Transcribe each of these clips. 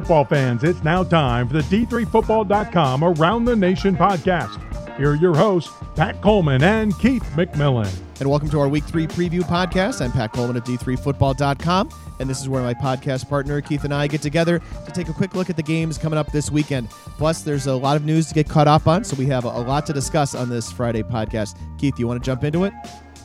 football fans, it's now time for the D3Football.com Around the Nation podcast. Here are your hosts, Pat Coleman and Keith McMillan. And welcome to our Week 3 preview podcast. I'm Pat Coleman of D3Football.com, and this is where my podcast partner, Keith, and I get together to take a quick look at the games coming up this weekend. Plus, there's a lot of news to get caught up on, so we have a, a lot to discuss on this Friday podcast. Keith, you want to jump into it?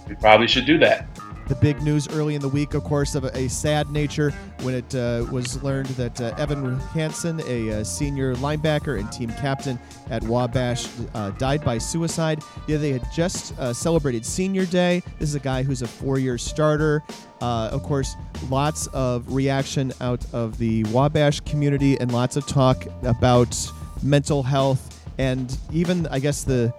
We probably should do that the big news early in the week, of course, of a, a sad nature when it uh, was learned that uh, Evan Hansen, a, a, uh, senior linebacker and team captain at Wabash, uh, died by suicide. Yeah, they had just uh, celebrated Senior Day. This is a guy who's a four-year starter. Uh, of course, lots of reaction out of the Wabash community and lots of talk about mental health and even, I guess, the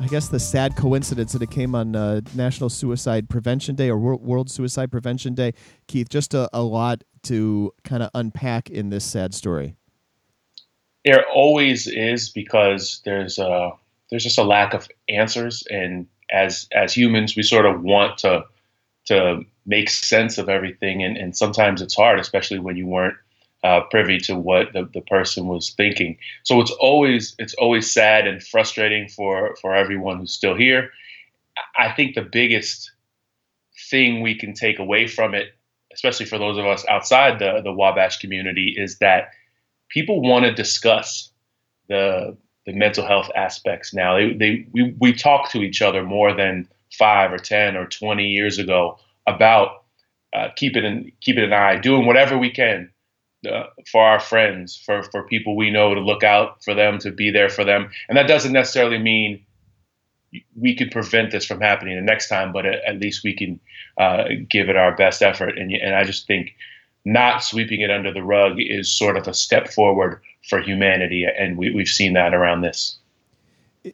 I guess the sad coincidence that it came on uh, National Suicide Prevention Day or World Suicide Prevention Day. Keith, just a, a lot to kind of unpack in this sad story. There always is because there's a there's just a lack of answers, and as as humans, we sort of want to to make sense of everything, and, and sometimes it's hard, especially when you weren't uh, privy to what the, the person was thinking. So it's always it's always sad and frustrating for for everyone who's still here. I think the biggest thing we can take away from it, especially for those of us outside the the Wabash community, is that people want to discuss the the mental health aspects now. They, they we, we talk to each other more than five or ten or twenty years ago about uh, keeping keeping an eye, doing whatever we can uh, for our friends, for for people we know to look out for them, to be there for them, and that doesn't necessarily mean we could prevent this from happening the next time, but at, least we can uh, give it our best effort. And and I just think not sweeping it under the rug is sort of a step forward for humanity, and we, we've seen that around this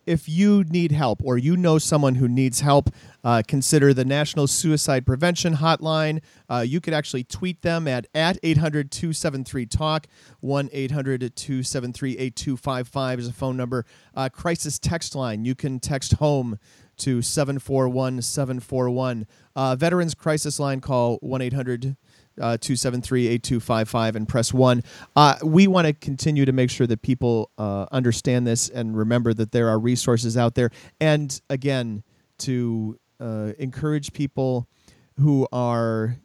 if you need help or you know someone who needs help, uh, consider the National Suicide Prevention Hotline. Uh, you could actually tweet them at, at 800 273 TALK. 1 800 273 8255 is a phone number. Uh, crisis text line. You can text home to 741 741. Uh, Veterans Crisis Line, call 1 800 uh, 273 8255 and press 1. Uh, we want to continue to make sure that people uh, understand this and remember that there are resources out there. And again, to uh, encourage people who are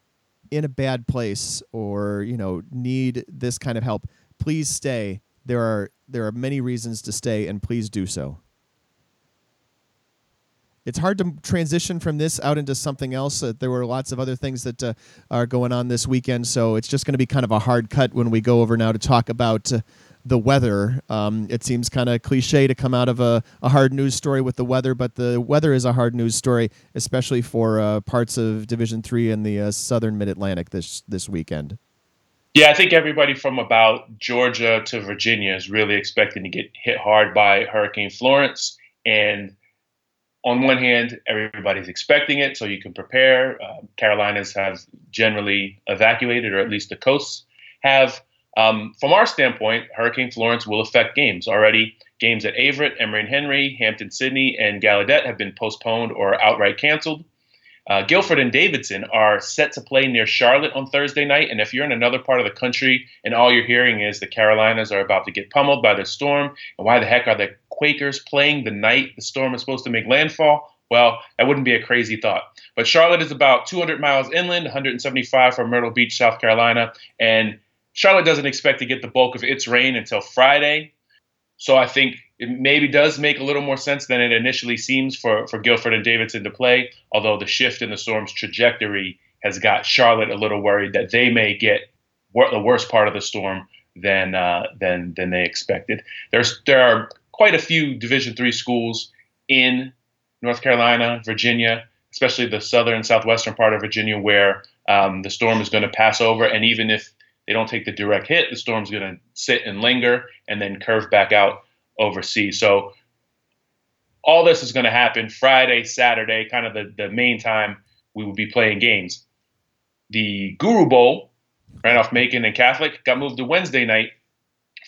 in a bad place or you know need this kind of help please stay there are there are many reasons to stay and please do so it's hard to transition from this out into something else. Uh, there were lots of other things that uh, are going on this weekend, so it's just going to be kind of a hard cut when we go over now to talk about uh, the weather. Um, it seems kind of cliche to come out of a, a, hard news story with the weather, but the weather is a hard news story, especially for uh, parts of Division Three and the uh, Southern Mid Atlantic this this weekend. Yeah, I think everybody from about Georgia to Virginia is really expecting to get hit hard by Hurricane Florence, and on one hand, everybody's expecting it, so you can prepare. Uh, Carolinas have generally evacuated, or at least the coasts have. Um, from our standpoint, Hurricane Florence will affect games. Already, games at Averett, Emory and Henry, Hampden-Sydney, and Gallaudet have been postponed or outright canceled. Uh, Guilford and Davidson are set to play near Charlotte on Thursday night. And if you're in another part of the country and all you're hearing is the Carolinas are about to get pummeled by the storm, and why the heck are the Quakers playing the night the storm is supposed to make landfall? Well, that wouldn't be a crazy thought. But Charlotte is about 200 miles inland, 175 from Myrtle Beach, South Carolina. And Charlotte doesn't expect to get the bulk of its rain until Friday. So I think it maybe does make a little more sense than it initially seems for, for Guilford and Davidson to play, although the shift in the storm's trajectory has got Charlotte a little worried that they may get wor- the worst part of the storm than uh, than than they expected. There's there are quite a few Division three schools in North Carolina, Virginia, especially the southern and southwestern part of Virginia, where um, the storm is going to pass over, and even if they don't take the direct hit, the storm's going to sit and linger and then curve back out overseas. So all this is going to happen Friday, Saturday, kind of the, the main time we will be playing games. The Guru Bowl, Randolph Macon and Catholic, got moved to Wednesday night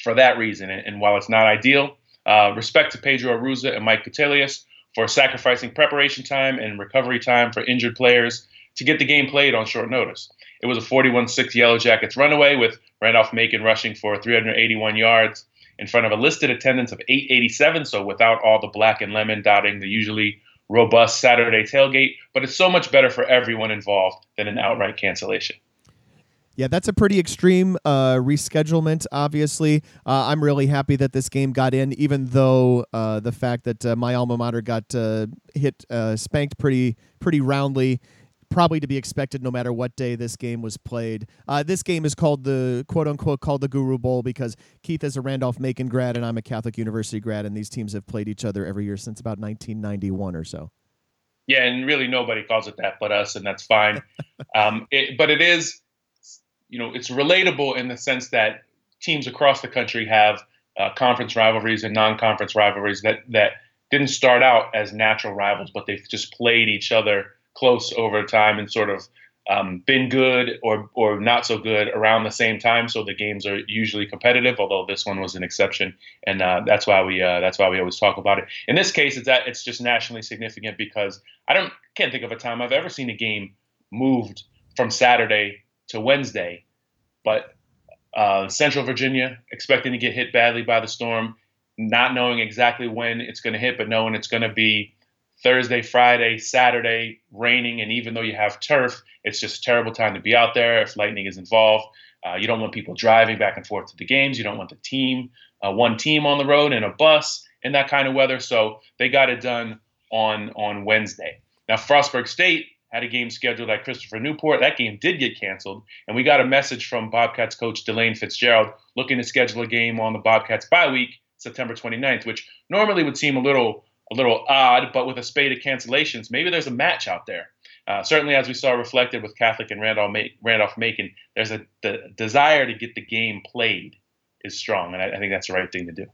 for that reason. And, and while it's not ideal, uh, respect to Pedro Arruza and Mike Petelius for sacrificing preparation time and recovery time for injured players to get the game played on short notice. It was a 41 6 Yellow Jackets runaway with Randolph Macon rushing for 381 yards in front of a listed attendance of 887. So without all the black and lemon dotting the usually robust Saturday tailgate, but it's so much better for everyone involved than an outright cancellation. Yeah, that's a pretty extreme uh, reschedulement. Obviously, uh, I'm really happy that this game got in, even though uh, the fact that uh, my alma mater got uh, hit uh, spanked pretty pretty roundly, probably to be expected no matter what day this game was played. this game is called the quote unquote called the Guru Bowl because Keith is a Randolph Macon grad and I'm a Catholic University grad, and these teams have played each other every year since about 1991 or so. Yeah, and really nobody calls it that but us, and that's fine. um, it, but it is you know, it's relatable in the sense that teams across the country have uh, conference rivalries and non-conference rivalries that that didn't start out as natural rivals, but they've just played each other close over time and sort of um, been good or or not so good around the same time. So the games are usually competitive, although this one was an exception, and uh, that's why we uh, that's why we always talk about it. In this case, it's that it's just nationally significant because I don't can't think of a time I've ever seen a game moved from Saturday to Wednesday, but uh, Central Virginia expecting to get hit badly by the storm, not knowing exactly when it's going to hit, but knowing it's going to be Thursday, Friday, Saturday, raining, and even though you have turf, it's just terrible time to be out there if lightning is involved. Uh, you don't want people driving back and forth to the games. You don't want the team, uh, one team on the road in a bus in that kind of weather. So they got it done on on Wednesday. Now Frostburg State had a game scheduled at Christopher Newport. That game did get canceled, and we got a message from Bobcats coach Delane Fitzgerald looking to schedule a game on the Bobcats bye week, September 29th, which normally would seem a little a little odd, but with a spate of cancellations, maybe there's a match out there. Uh, certainly, as we saw reflected with Catholic and Randolph, Randolph Macon, there's a the desire to get the game played is strong, and I, I think that's the right thing to do.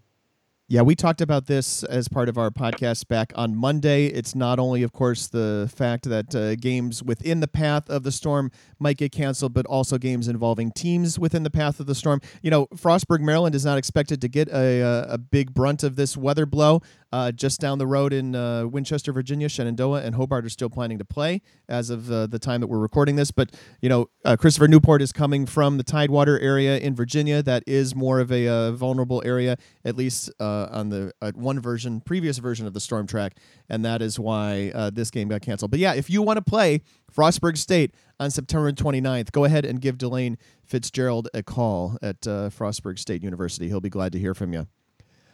Yeah, we talked about this as part of our podcast back on Monday. It's not only, of course, the fact that uh, games within the path of the storm might get canceled, but also games involving teams within the path of the storm. You know, Frostburg, Maryland is not expected to get a, a big brunt of this weather blow. Uh, just down the road in uh, Winchester, Virginia, Shenandoah and Hobart are still planning to play as of uh, the time that we're recording this. But, you know, uh, Christopher Newport is coming from the Tidewater area in Virginia. That is more of a uh, vulnerable area, at least uh, on the one version, previous version of the storm track. And that is why this game got canceled. But yeah, if you want to play Frostburg State on September 29th, go ahead and give Delane Fitzgerald a call at Frostburg State University. He'll be glad to hear from you.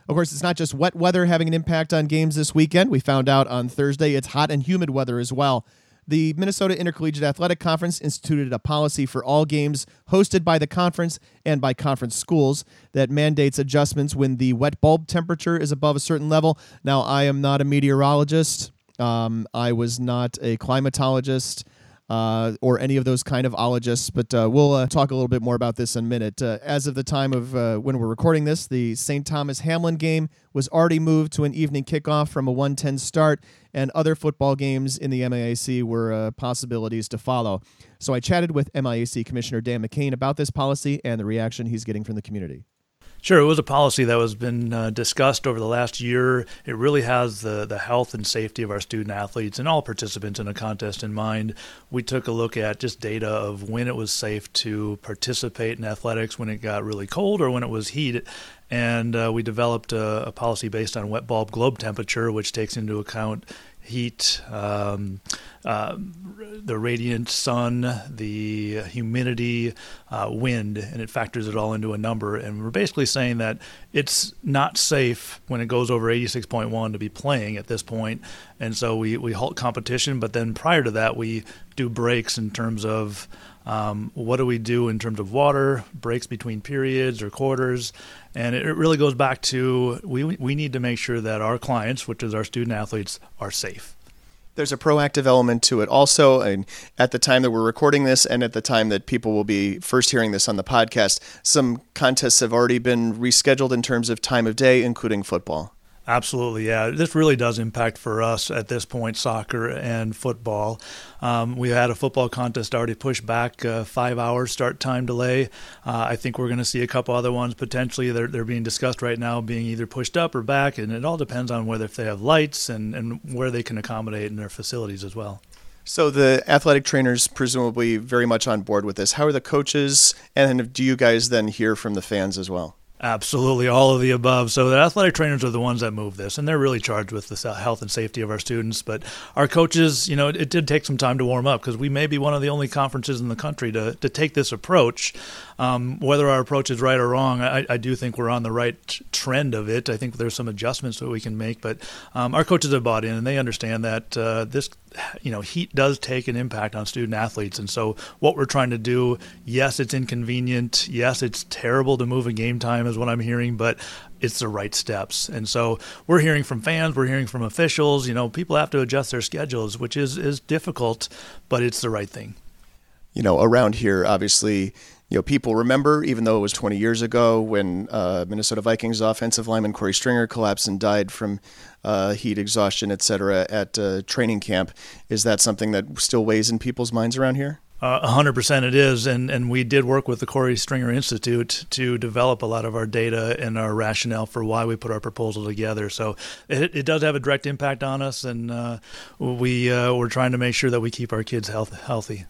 Of course, it's not just wet weather having an impact on games this weekend. We found out on Thursday it's hot and humid weather as well. The Minnesota Intercollegiate Athletic Conference instituted a policy for all games hosted by the conference and by conference schools that mandates adjustments when the wet bulb temperature is above a certain level. Now, I am not a meteorologist. Um, I was not a climatologist uh, or any of those kind of ologists, but uh, we'll uh, talk a little bit more about this in a minute. Uh, as of the time of uh, when we're recording this, the St. Thomas Hamline game was already moved to an evening kickoff from a 110 start, and other football games in the MIAC were uh, possibilities to follow. So I chatted with MIAC Commissioner Dan McKane about this policy and the reaction he's getting from the community. Sure, it was a policy that has been uh, discussed over the last year. It really has the, the health and safety of our student athletes and all participants in a contest in mind. We took a look at just data of when it was safe to participate in athletics when it got really cold or when it was heat. And uh, we developed a, a policy based on wet bulb globe temperature, which takes into account heat, um, uh, the radiant sun, the humidity, uh, wind, and it factors it all into a number. And we're basically saying that it's not safe when it goes over 86.1 to be playing at this point. And so we, we halt competition, but then prior to that, we do breaks in terms of um, what do we do in terms of water, breaks between periods or quarters, and it really goes back to we we need to make sure that our clients, which is our student athletes, are safe. There's a proactive element to it also. And at the time that we're recording this, and at the time that people will be first hearing this on the podcast, some contests have already been rescheduled in terms of time of day, including football. Absolutely, yeah. This really does impact for us at this point soccer and football. Um, we had a football contest already pushed back uh, five hours start time delay. Uh, I think we're going to see a couple other ones potentially. They're, they're being discussed right now, being either pushed up or back, and it all depends on whether if they have lights and, and where they can accommodate in their facilities as well. So the athletic trainers presumably very much on board with this. How are the coaches, and do you guys then hear from the fans as well? Absolutely, all of the above. So the athletic trainers are the ones that move this, and they're really charged with the health and safety of our students. But our coaches, you know, it, it did take some time to warm up because we may be one of the only conferences in the country to, to take this approach. Um, whether our approach is right or wrong, I, I, do think we're on the right trend of it. I think there's some adjustments that we can make, but um, our coaches have bought in and they understand that uh, this, you know, heat does take an impact on student athletes. And so what we're trying to do, yes, it's inconvenient. Yes, it's terrible to move a game time, is what I'm hearing, but it's the right steps. And so we're hearing from fans, we're hearing from officials. You know, people have to adjust their schedules, which is is difficult, but it's the right thing. You know, around here, obviously you know, people remember, even though it was 20 years ago, when uh, Minnesota Vikings offensive lineman Korey Stringer collapsed and died from uh, heat exhaustion, et cetera, at uh, training camp. Is that something that still weighs in people's minds around here? Uh, hundred percent, it is, and and we did work with the Korey Stringer Institute to develop a lot of our data and our rationale for why we put our proposal together. So it, it does have a direct impact on us, and uh, we uh, we're trying to make sure that we keep our kids health, healthy.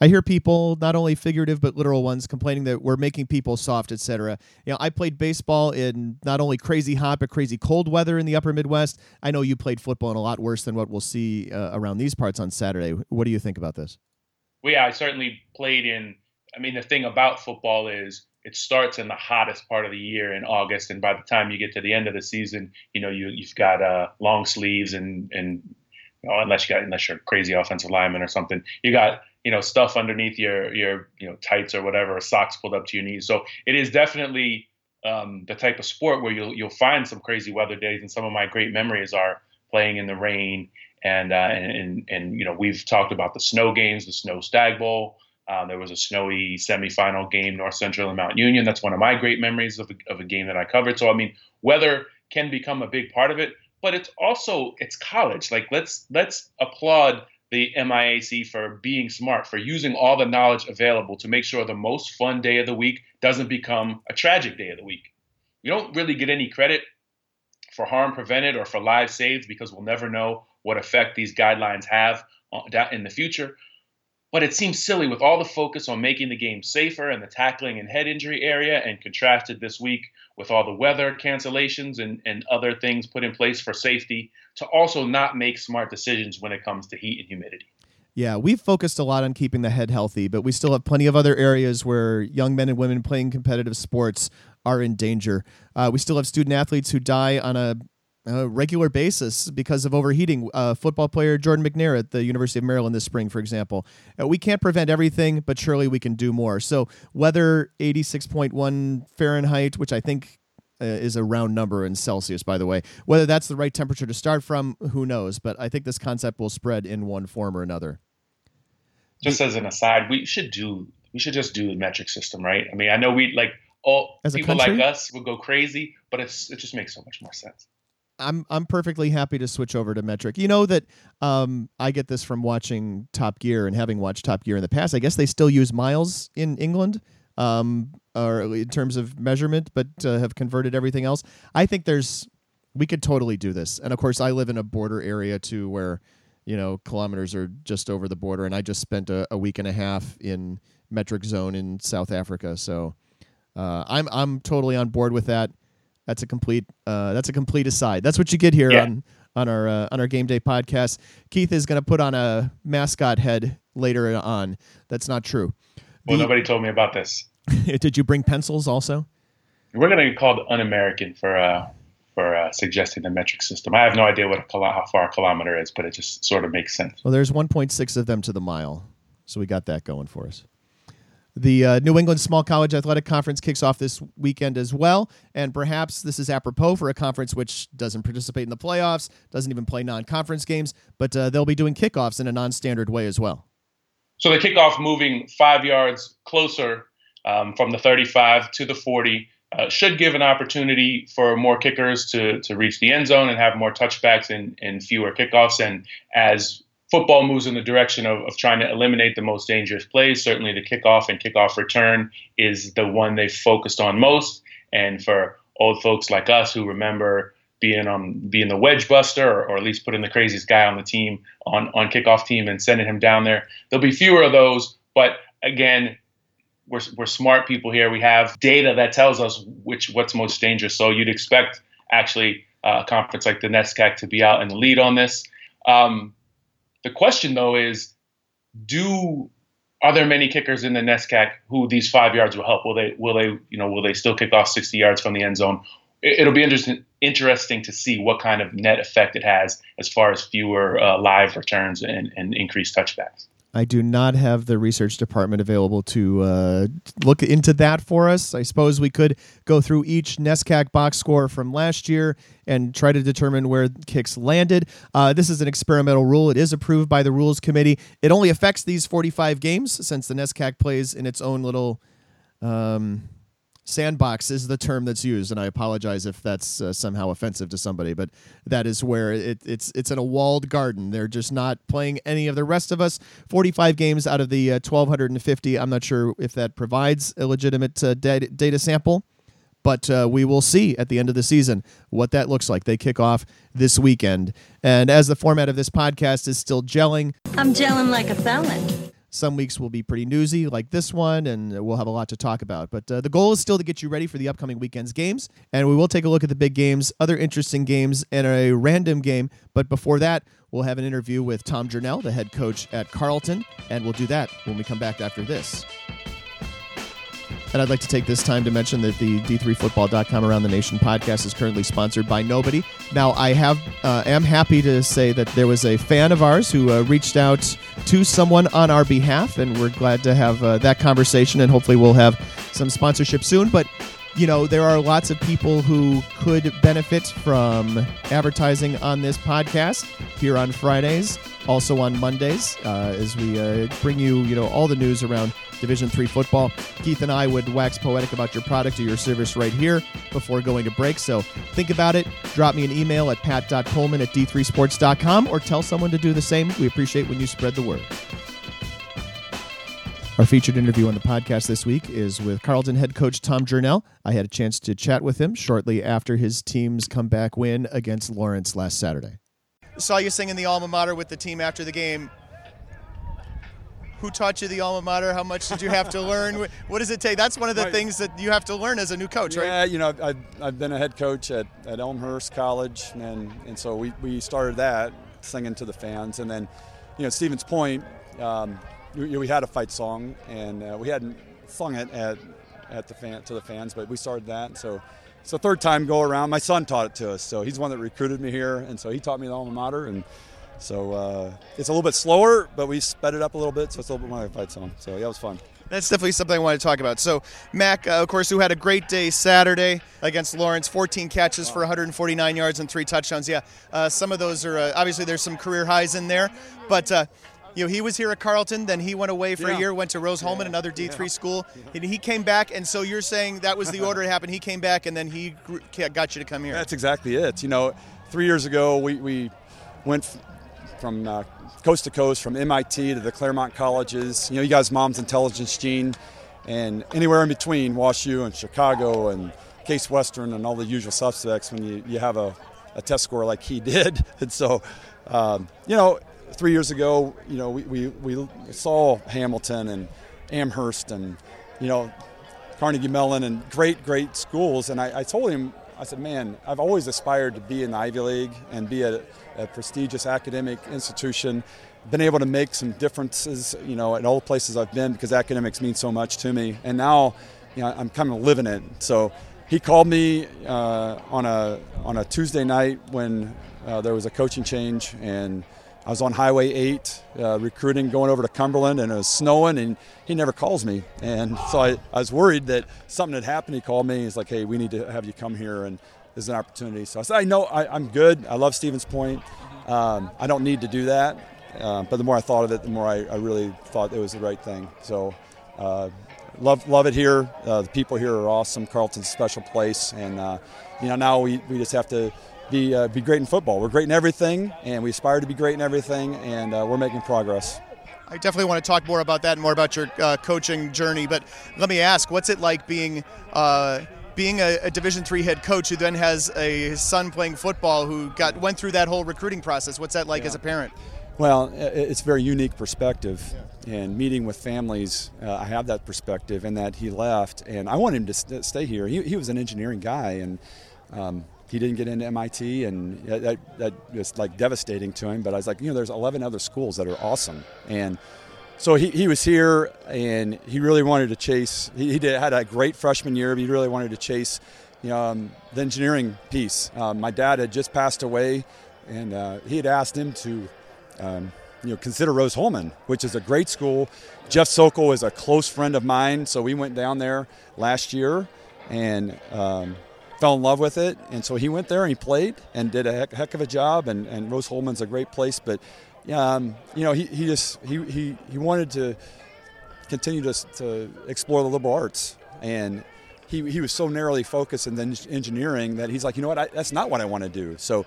I hear people, not only figurative but literal ones, complaining that we're making people soft, etc. You know, I played baseball in not only crazy hot but crazy cold weather in the Upper Midwest. I know you played football in a lot worse than what we'll see uh, around these parts on Saturday. What do you think about this? Well, yeah, I certainly played in. I mean, the thing about football is it starts in the hottest part of the year in August, and by the time you get to the end of the season, you know you you've got uh, long sleeves and and unless you got unless you're a crazy offensive lineman or something, you got you know stuff underneath your your you know tights or whatever, socks pulled up to your knees. So it is definitely um, the type of sport where you'll you'll find some crazy weather days. And some of my great memories are playing in the rain. And uh, and, and and you know we've talked about the snow games, the snow Stagg Bowl. Uh, there was a snowy semifinal game, North Central and Mount Union. That's one of my great memories of a, of a game that I covered. So I mean, weather can become a big part of it, but it's also it's college. Like let's let's applaud the MIAC for being smart, for using all the knowledge available to make sure the most fun day of the week doesn't become a tragic day of the week. We don't really get any credit for harm prevented or for lives saved because we'll never know what effect these guidelines have in the future. But it seems silly with all the focus on making the game safer and the tackling and head injury area, and contrasted this week with all the weather cancellations and, and other things put in place for safety, to also not make smart decisions when it comes to heat and humidity. Yeah, we've focused a lot on keeping the head healthy, but we still have plenty of other areas where young men and women playing competitive sports are in danger. Uh, we still have student athletes who die on a a regular basis because of overheating. Uh, football player Jordan McNair at the University of Maryland this spring, for example. Uh, we can't prevent everything, but surely we can do more. So, weather 86.1 Fahrenheit, which I think uh, is a round number in Celsius, by the way. Whether that's the right temperature to start from, who knows? But I think this concept will spread in one form or another. Just as an aside, we should do we should just do the metric system, right? I mean, I know we like all people like us would go crazy, but it's it just makes so much more sense. I'm I'm perfectly happy to switch over to metric. You know that um, I get this from watching Top Gear and having watched Top Gear in the past. I guess they still use miles in England, um, or in terms of measurement, but uh, have converted everything else. I think there's we could totally do this. And of course, I live in a border area too, where you know kilometers are just over the border, and I just spent a, a week and a half in metric zone in South Africa, so uh, I'm I'm totally on board with that. That's a complete. Uh, that's a complete aside. That's what you get here yeah. on on our uh, on our game day podcast. Keith is going to put on a mascot head later on. That's not true. Well, the, nobody told me about this. did you bring pencils also? We're going to get called un-American for uh, for uh, suggesting the metric system. I have no idea what a kilo- how far a kilometer is, but it just sort of makes sense. Well, there's 1.6 of them to the mile, so we got that going for us. The uh, New England Small College Athletic Conference kicks off this weekend as well, and perhaps this is apropos for a conference which doesn't participate in the playoffs, doesn't even play non-conference games, but uh, they'll be doing kickoffs in a non-standard way as well. So the kickoff moving five yards closer um, from the 35 to the 40 uh, should give an opportunity for more kickers to to reach the end zone and have more touchbacks and, and fewer kickoffs. And as football moves in the direction of, of trying to eliminate the most dangerous plays. Certainly, the kickoff and kickoff return is the one they focused on most. And for old folks like us who remember being um being the wedge buster or, or at least putting the craziest guy on the team on on kickoff team and sending him down there. There'll be fewer of those, but again, we're, we're smart people here. We have data that tells us which what's most dangerous. So you'd expect actually a conference like the NESCAC to be out in the lead on this. Um, the question though is, do are there many kickers in the NESCAC who these five yards will help? Will they will they you know will they still kick off 60 yards from the end zone? It'll be interesting interesting to see what kind of net effect it has as far as fewer uh, live returns and, and increased touchbacks. I do not have the research department available to uh, look into that for us. I suppose we could go through each NESCAC box score from last year and try to determine where kicks landed. Uh, this is an experimental rule. It is approved by the Rules Committee. It only affects these 45 games since the NESCAC plays in its own little. Um, sandbox is the term that's used, and I apologize if that's uh, somehow offensive to somebody, but that is where it, it's it's in a walled garden. They're just not playing any of the rest of us. Forty-five games out of the uh, twelve hundred and fifty. I'm not sure if that provides a legitimate uh, data, data sample. But uh, we will see at the end of the season what that looks like. They kick off this weekend. And as the format of this podcast is still gelling, I'm gelling like a felon. Some weeks will be pretty newsy, like this one, and we'll have a lot to talk about. But uh, the goal is still to get you ready for the upcoming weekend's games, and we will take a look at the big games, other interesting games, and a random game. But before that, we'll have an interview with Tom Journell, the head coach at Carleton, and we'll do that when we come back after this. And I'd like to take this time to mention that the D3Football.com Around the Nation podcast is currently sponsored by nobody. Now, I have uh, am happy to say that there was a fan of ours who uh, reached out to someone on our behalf, and we're glad to have uh, that conversation, and hopefully we'll have some sponsorship soon. But you know, there are lots of people who could benefit from advertising on this podcast here on Fridays, also on Mondays, uh, as we uh, bring you, you know, all the news around Division Three football. Keith and I would wax poetic about your product or your service right here before going to break. So think about it. Drop me an email at pat.coleman at d3sports.com or tell someone to do the same. We appreciate when you spread the word. Our featured interview on the podcast this week is with Carleton head coach Tom Journell. I had a chance to chat with him shortly after his team's comeback win against Lawrence last Saturday. Saw you singing the alma mater with the team after the game. Who taught you the alma mater? How much did you have to learn? What does it take? That's one of the Right. things that you have to learn as a new coach, right? Yeah, you know, I've, I've been a head coach at, at Elmhurst College, and, and so we, we started that singing to the fans. And then, you know, Stevens Point, um, we, we had a fight song, and uh, we hadn't sung it at, at the fan, to the fans, but we started that. So it's the third time go around. My son taught it to us, so he's the one that recruited me here, and so he taught me the alma mater. And so uh, it's a little bit slower, but we sped it up a little bit, so it's a little bit more like a fight song. So yeah, it was fun. That's definitely something I want to talk about. So, Mac, uh, of course, who had a great day Saturday against Lawrence, 14 catches for 149 yards and three touchdowns. Yeah, uh, some of those are uh, obviously there's some career highs in there, but. Uh, you know, he was here at Carleton, then he went away for a year, went to Rose-Hulman, another D3 school, and he came back. And so you're saying that was the order it happened. He came back, and then he got you to come here. That's exactly it. You know, three years ago we, we went from uh, coast to coast, from MIT to the Claremont colleges. You know, you guys, Mom's Intelligence Gene, and anywhere in between, WashU and Chicago and Case Western and all the usual suspects when you, you have a, a test score like he did. And so, um, you know, three years ago, you know, we, we, we saw Hamilton and Amherst and, you know, Carnegie Mellon and great, great schools. And I, I told him, I said, man, I've always aspired to be in the Ivy League and be at a, prestigious academic institution. Been able to make some differences, you know, at all the places I've been because academics mean so much to me. And now, you know, I'm kind of living it. So he called me uh, on a on a Tuesday night when uh, there was a coaching change and. I was on Highway 8 uh, recruiting, going over to Cumberland, and it was snowing, and he never calls me. And so I, I was worried that something had happened. He called me. He's like, hey, we need to have you come here, and there's an opportunity. So I said, I know, I, I'm good. I love Stevens Point. Um, I don't need to do that. Uh, but the more I thought of it, the more I, I really thought it was the right thing. So uh, love love it here. Uh, the people here are awesome. Carleton's a special place, and uh, you know now we, we just have to be uh, be great in football. We're great in everything, and we aspire to be great in everything, and uh, we're making progress. I definitely want to talk more about that and more about your uh, coaching journey. But let me ask, what's it like being uh, being a, a Division three head coach who then has a son playing football who got went through that whole recruiting process. What's that like Yeah. as a parent? Well, it's a very unique perspective. And meeting with families, uh, I have that perspective, and that he left, and I want him to st- stay here. He, he was an engineering guy, and um, he didn't get into MIT, and that, that, was like devastating to him. But I was like, you know, there's 11 other schools that are awesome, and so he, he was here, and he really wanted to chase. He, he did, had a great freshman year, but he really wanted to chase, you know, um, the engineering piece. Um, my dad had just passed away, and uh, he had asked him to um, you know, consider Rose-Hulman, which is a great school. Jeff Sokol is a close friend of mine, so we went down there last year and um, fell in love with it. And so he went there and he played and did a heck, heck of a job. And, and Rose-Hulman's a great place, but um, you know, he, he just he, he, he wanted to continue to, to explore the liberal arts and. He, he was so narrowly focused in the engineering that he's like, you know what, I, that's not what I want to do. So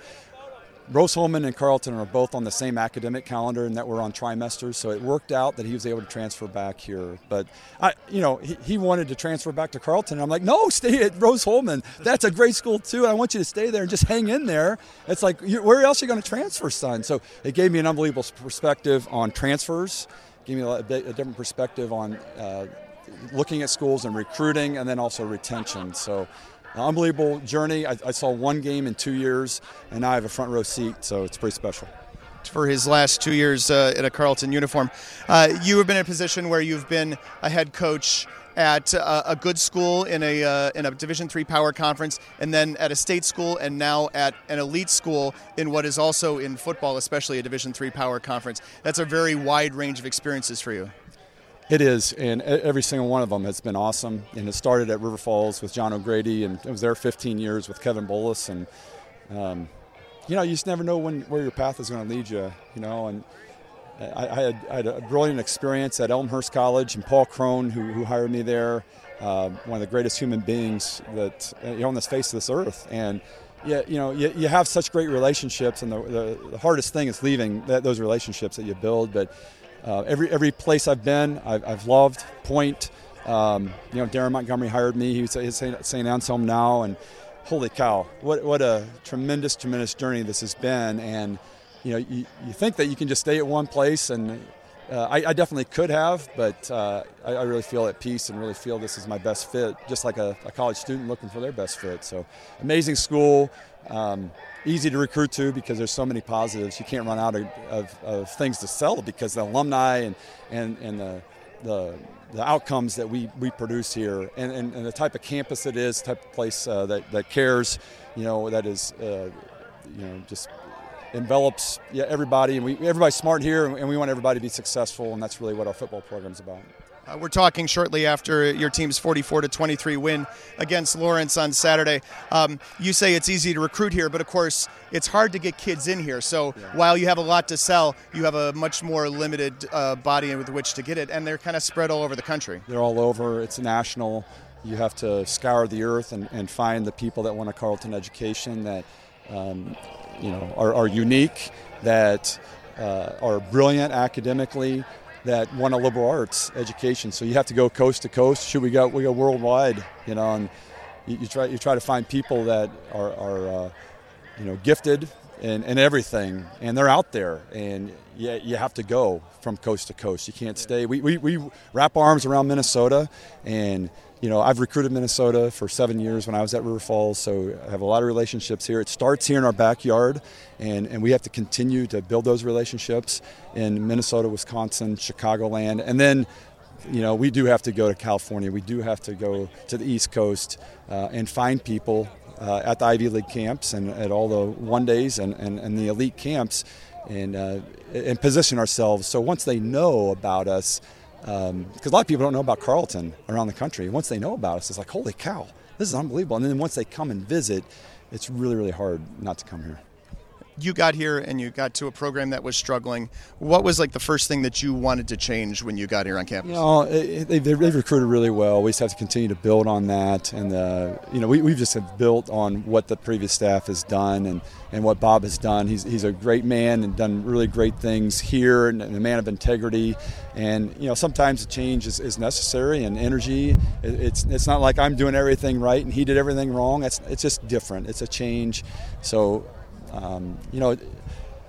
Rose-Hulman and Carleton are both on the same academic calendar, and that we're on trimesters. So it worked out that he was able to transfer back here. But I, you know, he, he wanted to transfer back to Carleton. I'm like, no, stay at Rose-Hulman. That's a great school too. I want you to stay there and just hang in there. It's like, you, where else are you going to transfer, son? So it gave me an unbelievable perspective on transfers. Gave me a, bit, a different perspective on uh, looking at schools and recruiting, and then also retention. So unbelievable journey. I, I saw one game in two years, and now I have a front row seat, so it's pretty special. for his last two years uh, in a Carleton uniform. Uh, you have been in a position where you've been a head coach at uh, a good school in a uh, in a Division three power conference, and then at a state school, and now at an elite school in what is also in football, especially a Division three power conference. That's a very wide range of experiences for you. It is, and every single one of them has been awesome. And it started at River Falls with John O'Grady, and I was there 15 years with Kevin Bolus. And um, you know, you just never know when where your path is going to lead you. You know, and I, I, had, I had a brilliant experience at Elmhurst College, and Paul Krohn, who, who hired me there, uh, one of the greatest human beings that uh, you know on this face of this earth. And yeah, you know, you, you have such great relationships, and the, the, the hardest thing is leaving that, those relationships that you build. But uh, every every place I've been, I've, I've loved. Point, um, you know, Daron Montgomery hired me. He was at St. St. Anselm now, and holy cow, what what a tremendous, tremendous journey this has been. And you know, you, you think that you can just stay at one place, and uh, I, I definitely could have, but uh, I, I really feel at peace and really feel this is my best fit, just like a, a college student looking for their best fit. So, amazing school, um, easy to recruit to because there's so many positives. You can't run out of, of, of things to sell because the alumni and, and, and the, the, the outcomes that we, we produce here and, and, and the type of campus it is, type of place uh, that, that cares, you know, that is, uh, you know, just envelops yeah, everybody, and we everybody's smart here, and we want everybody to be successful, and that's really what our football program is about. Uh, we're talking shortly after your team's 44 to 23 win against Lawrence on Saturday. Um, you say it's easy to recruit here, but of course it's hard to get kids in here. So while you have a lot to sell, you have a much more limited uh, body with which to get it, and they're kind of spread all over the country. They're all over. It's national. You have to scour the earth and, and find the people that want a Carleton education that um, you know are, are unique, that uh, are brilliant academically, that want a liberal arts education. So you have to go coast to coast. Should we go? We go worldwide. You know, and you, you try you try to find people that are, are uh, you know gifted and, and everything, and they're out there, and you, you have to go from coast to coast. You can't stay. We, we, we wrap our arms around Minnesota, and you know I've recruited Minnesota for seven years when I was at River Falls, so I have a lot of relationships here. It starts here in our backyard, and, and we have to continue to build those relationships in Minnesota, Wisconsin, Chicagoland, and then you know, we do have to go to California. We do have to go to the East Coast uh, and find people uh, at the Ivy League camps and at all the one days and, and, and the elite camps and, uh, and position ourselves. So once they know about us, because um, a lot of people don't know about Carleton around the country. Once they know about us, it's like, holy cow, this is unbelievable. And then once they come and visit, it's really, really hard not to come here. You got here and you got to a program that was struggling. What was like the first thing that you wanted to change when you got here on campus? You know, it, they, they've recruited really well. We just have to continue to build on that, and uh, you know, we, we've just built on what the previous staff has done and, and what Bob has done. He's, he's a great man and done really great things here, and, and a man of integrity. And you know, sometimes a change is, is necessary and energy. It, it's it's not like I'm doing everything right and he did everything wrong. It's it's just different. It's a change. So um, you know,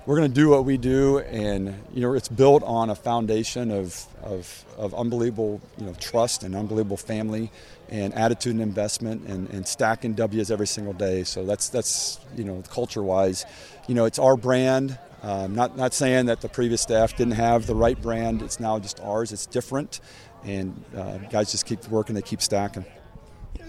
we're going to do what we do, and you know, it's built on a foundation of, of, of unbelievable you know trust and unbelievable family and attitude and investment and, and stacking W's every single day. So that's that's you know culture wise, you know, it's our brand. Um, not not saying that the previous staff didn't have the right brand. It's now just ours. It's different, and uh, guys just keep working. They keep stacking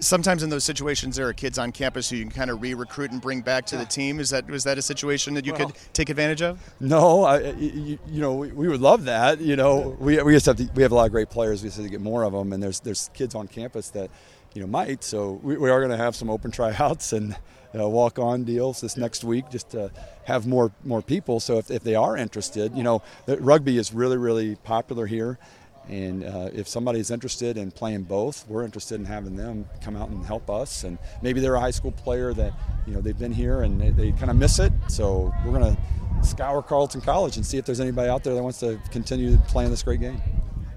sometimes in those situations there are kids on campus who you can kind of re-recruit and bring back to the team. Is that was that a situation that you well, could take advantage of? No, I, you, you, know we, we, would love that. You know we, we just have to, we have a lot of great players. We just have to get more of them, and there's there's kids on campus that you know might. So we, we are going to have some open tryouts and. Uh, walk-on deals this next week just to have more more people. So if, if they are interested, you know, rugby is really really popular here, and uh, if somebody's interested in playing both, we're interested in having them come out and help us. And maybe they're a high school player that, you know, they've been here and they, they kind of miss it. So we're going to scour Carleton College and see if there's anybody out there that wants to continue playing this great game.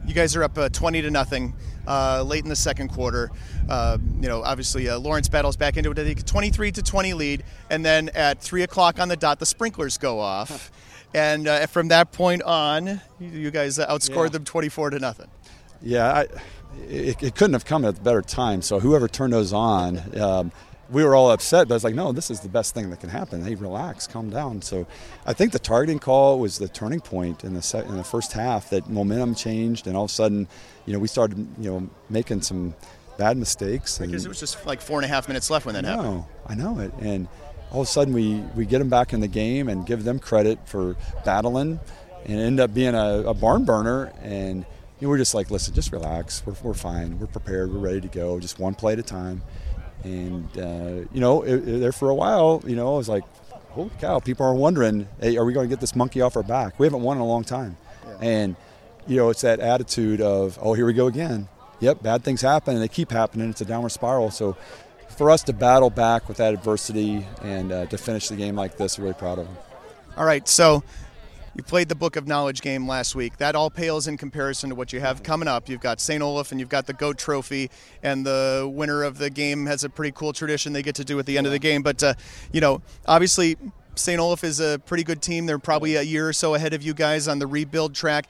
You guys are up uh, 20 to nothing uh, late in the second quarter. Uh, you know, obviously uh, Lawrence battles back into it. 23 to 20 lead, and then at three o'clock on the dot, the sprinklers go off. And uh, from that point on, you guys outscored yeah. them 24 to nothing. Yeah, I, it, it, couldn't have come at a better time. So whoever turned those on, um, we were all upset, but I was like, no, this is the best thing that can happen. Hey, relax, calm down. So I think the targeting call was the turning point in the se- in the first half. That momentum changed, and all of a sudden, you know, we started, you know, making some bad mistakes. Because it was just like four and a half minutes left when that I know, happened. I know it, and all of a sudden we, we get them back in the game and give them credit for battling and end up being a, a barn burner. And you know, we're just like, listen, just relax. We're, we're fine. We're prepared. We're ready to go. Just one play at a time. And, uh, you know, it, it, there for a while, you know, I was like, holy cow, people are wondering, hey, are we going to get this monkey off our back? We haven't won in a long time. Yeah. And, you know, it's that attitude of, oh, here we go again. Yep, bad things happen and they keep happening. It's a downward spiral. So for us to battle back with that adversity and uh, to finish the game like this, really proud of them. All right, so you played the Book of Knowledge game last week. That all pales in comparison to what you have coming up. You've got St. Olaf and you've got the GOAT Trophy, and the winner of the game has a pretty cool tradition they get to do at the end of the game. But, uh, you know, obviously, St. Olaf is a pretty good team. They're probably a year or so ahead of you guys on the rebuild track.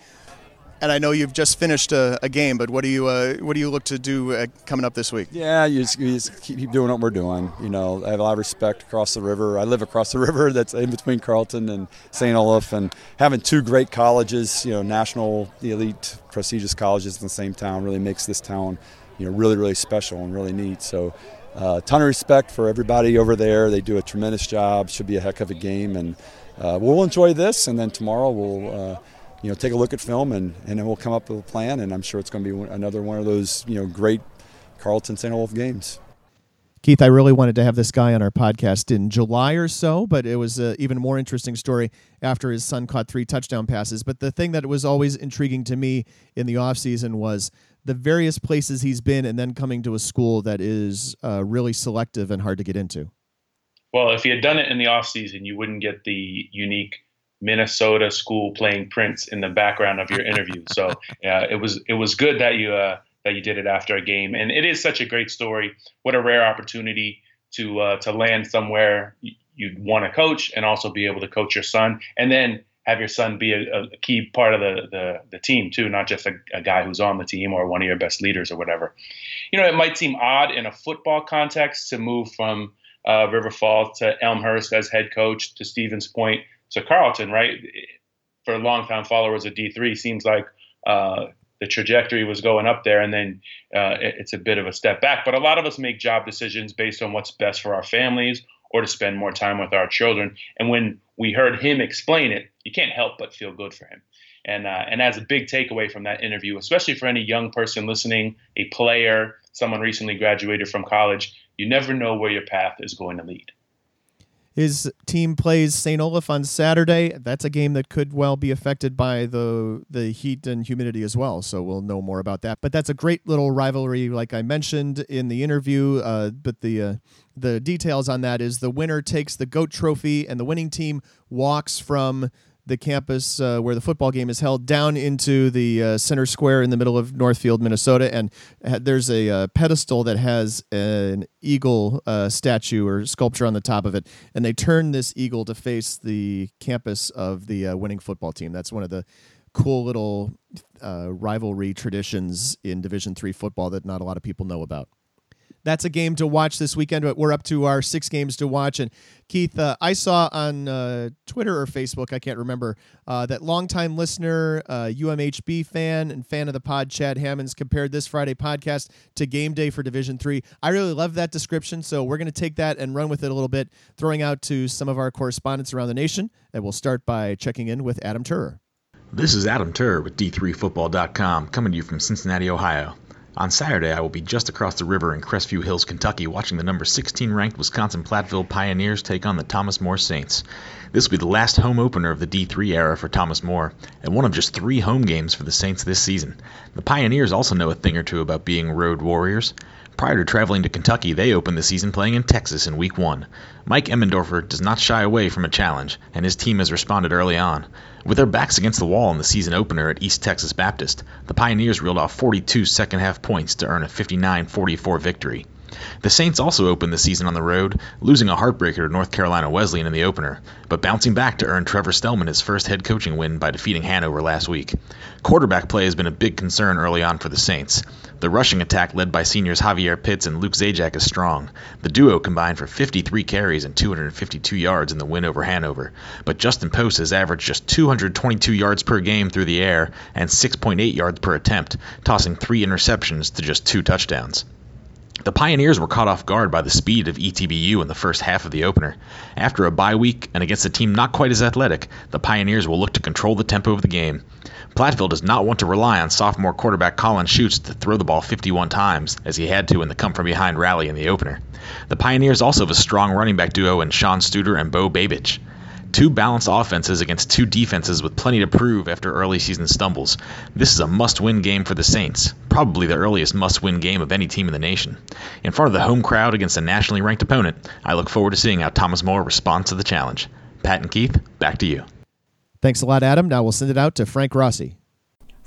And I know you've just finished a, a game, but what do you uh, what do you look to do uh, coming up this week? Yeah, you just, you just, keep doing what we're doing. You know, I have a lot of respect across the river. I live across the river that's in between Carleton and St. Olaf, and having two great colleges, you know, national elite prestigious colleges in the same town really makes this town, you know, really really special and really neat. So. A uh, ton of respect for everybody over there. They do a tremendous job. Should be a heck of a game, and uh, we'll enjoy this. And then tomorrow we'll uh, you know, take a look at film and, and then we'll come up with a plan. And I'm sure it's going to be another one of those, you know, great Carleton St. Olaf games. Keith, I really wanted to have this guy on our podcast in July or so, but it was an even more interesting story after his son caught three touchdown passes. But the thing that was always intriguing to me in the offseason was the various places he's been and then coming to a school that is uh, really selective and hard to get into. Well, if he had done it in the offseason, you wouldn't get the unique Minnesota school playing Prince in the background of your interview. So yeah, it was it was good that you uh, that you did it after a game, and it is such a great story. What a rare opportunity to uh, to land somewhere you'd want to coach, and also be able to coach your son, and then have your son be a, a key part of the, the, the team too, not just a, a, guy who's on the team or one of your best leaders or whatever. You know, it might seem odd in a football context to move from uh, River Falls to Elmhurst as head coach. To Stevens Point, so Carleton, right, for longtime followers of D3, seems like uh, the trajectory was going up there, and then uh, it's a bit of a step back. But a lot of us make job decisions based on what's best for our families or to spend more time with our children. And when we heard him explain it, you can't help but feel good for him. And uh, and as a big takeaway from that interview, especially for any young person listening, a player, someone recently graduated from college, you never know where your path is going to lead His team plays St. Olaf on Saturday. That's a game that could well be affected by the the heat and humidity as well. So we'll know more about that. But that's a great little rivalry, like I mentioned in the interview. Uh, but the uh, the details on that is the winner takes the goat trophy, and the winning team walks from the campus uh, where the football game is held down into the uh, center square in the middle of Northfield, Minnesota. And there's a uh, pedestal that has an eagle uh, statue or sculpture on the top of it. And they turn this eagle to face the campus of the uh, winning football team. That's one of the cool little uh, rivalry traditions in Division three football that not a lot of people know about that's a game to watch this weekend. But we're up to our six games to watch. And Keith, uh, I saw on uh, Twitter or Facebook, I can't remember, uh, that longtime listener, UMHB uh, fan, and fan of the pod, Chad Hammonds, compared this Friday podcast to game day for Division Three. I really love that description, so we're going to take that and run with it a little bit, throwing out to some of our correspondents around the nation. And we'll start by checking in with Adam Turer. This is Adam Turer with D3Football.com, coming to you from Cincinnati, Ohio. On Saturday, I will be just across the river in Crestview Hills, Kentucky, watching the number 16 ranked Wisconsin Platteville Pioneers take on the Thomas More Saints. This will be the last home opener of the D3 era for Thomas More, and one of just three home games for the Saints this season. The Pioneers also know a thing or two about being road warriors. Prior to traveling to Kentucky, they opened the season playing in Texas in Week 1. Mike Emmendorfer does not shy away from a challenge, and his team has responded early on. With their backs against the wall in the season opener at East Texas Baptist, the Pioneers reeled off 42 second half points to earn a 59 44 victory. The Saints also opened the season on the road, losing a heartbreaker to North Carolina Wesleyan in the opener, but bouncing back to earn Trevor Stellman his first head coaching win by defeating Hanover last week. Quarterback play has been a big concern early on for the Saints. The rushing attack led by seniors Javier Pitts and Luke Zajac is strong. The duo combined for 53 carries and 252 yards in the win over Hanover, but Justin Post has averaged just 222 yards per game through the air and 6.8 yards per attempt, tossing three interceptions to just two touchdowns. The Pioneers were caught off guard by the speed of ETBU in the first half of the opener. After a bye week and against a team not quite as athletic, the Pioneers will look to control the tempo of the game. Platteville does not want to rely on sophomore quarterback Colin Schutz to throw the ball 51 times, as he had to in the come from behind rally in the opener. The Pioneers also have a strong running back duo in Sean Studer and Bo Babich. Two balanced offenses against two defenses with plenty to prove after early season stumbles. This is a must win game for the Saints, probably the earliest must win game of any team in the nation. In front of the home crowd against a nationally ranked opponent, I look forward to seeing how Thomas More responds to the challenge. Pat and Keith, back to you. Thanks a lot, Adam. Now we'll send it out to Frank Rossi.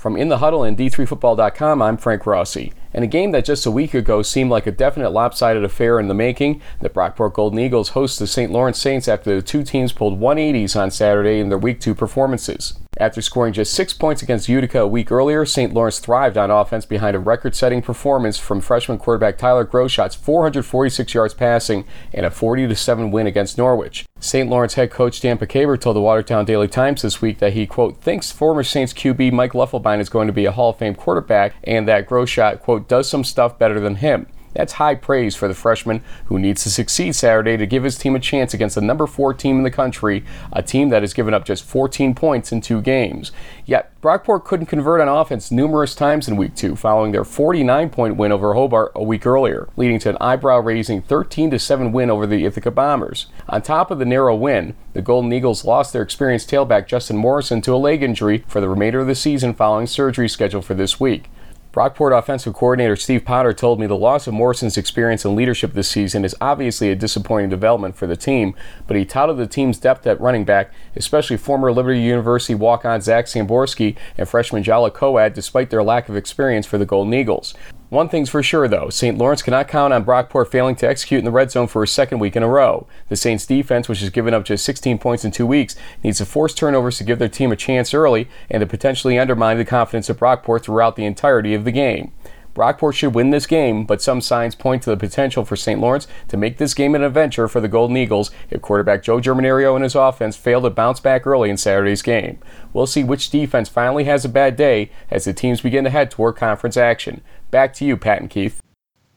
From In the Huddle and D3Football.com, I'm Frank Rossi. In a game that just a week ago seemed like a definite lopsided affair in the making, the Brockport Golden Eagles host the St. Lawrence Saints after the two teams pulled 180s on Saturday in their Week 2 performances. After scoring just six points against Utica a week earlier, St. Lawrence thrived on offense behind a record setting performance from freshman quarterback Tyler Groshot's 446 yards passing and a 40 7 win against Norwich. St. Lawrence head coach Dan Puckhaber told the Watertown Daily Times this week that he, quote, thinks former Saints QB Mike Leffelbein is going to be a Hall of Fame quarterback and that Groshot, quote, does some stuff better than him. That's high praise for the freshman who needs to succeed Saturday to give his team a chance against the number four team in the country, a team that has given up just 14 points in two games. Yet, Brockport couldn't convert on offense numerous times in week two, following their 49 point win over Hobart a week earlier, leading to an eyebrow raising 13 7 win over the Ithaca Bombers. On top of the narrow win, the Golden Eagles lost their experienced tailback Justin Morrison to a leg injury for the remainder of the season following surgery scheduled for this week. Brockport offensive coordinator Steve Potter told me the loss of Morrison's experience and leadership this season is obviously a disappointing development for the team, but he touted the team's depth at running back, especially former Liberty University walk-on Zach Samborski and freshman Jala Coad, despite their lack of experience for the Golden Eagles. One thing's for sure, though St. Lawrence cannot count on Brockport failing to execute in the red zone for a second week in a row. The Saints' defense, which has given up just 16 points in two weeks, needs to force turnovers to give their team a chance early and to potentially undermine the confidence of Brockport throughout the entirety of the game. Brockport should win this game, but some signs point to the potential for St. Lawrence to make this game an adventure for the Golden Eagles if quarterback Joe Germinerio and his offense fail to bounce back early in Saturday's game. We'll see which defense finally has a bad day as the teams begin to head toward conference action. Back to you, Pat and Keith.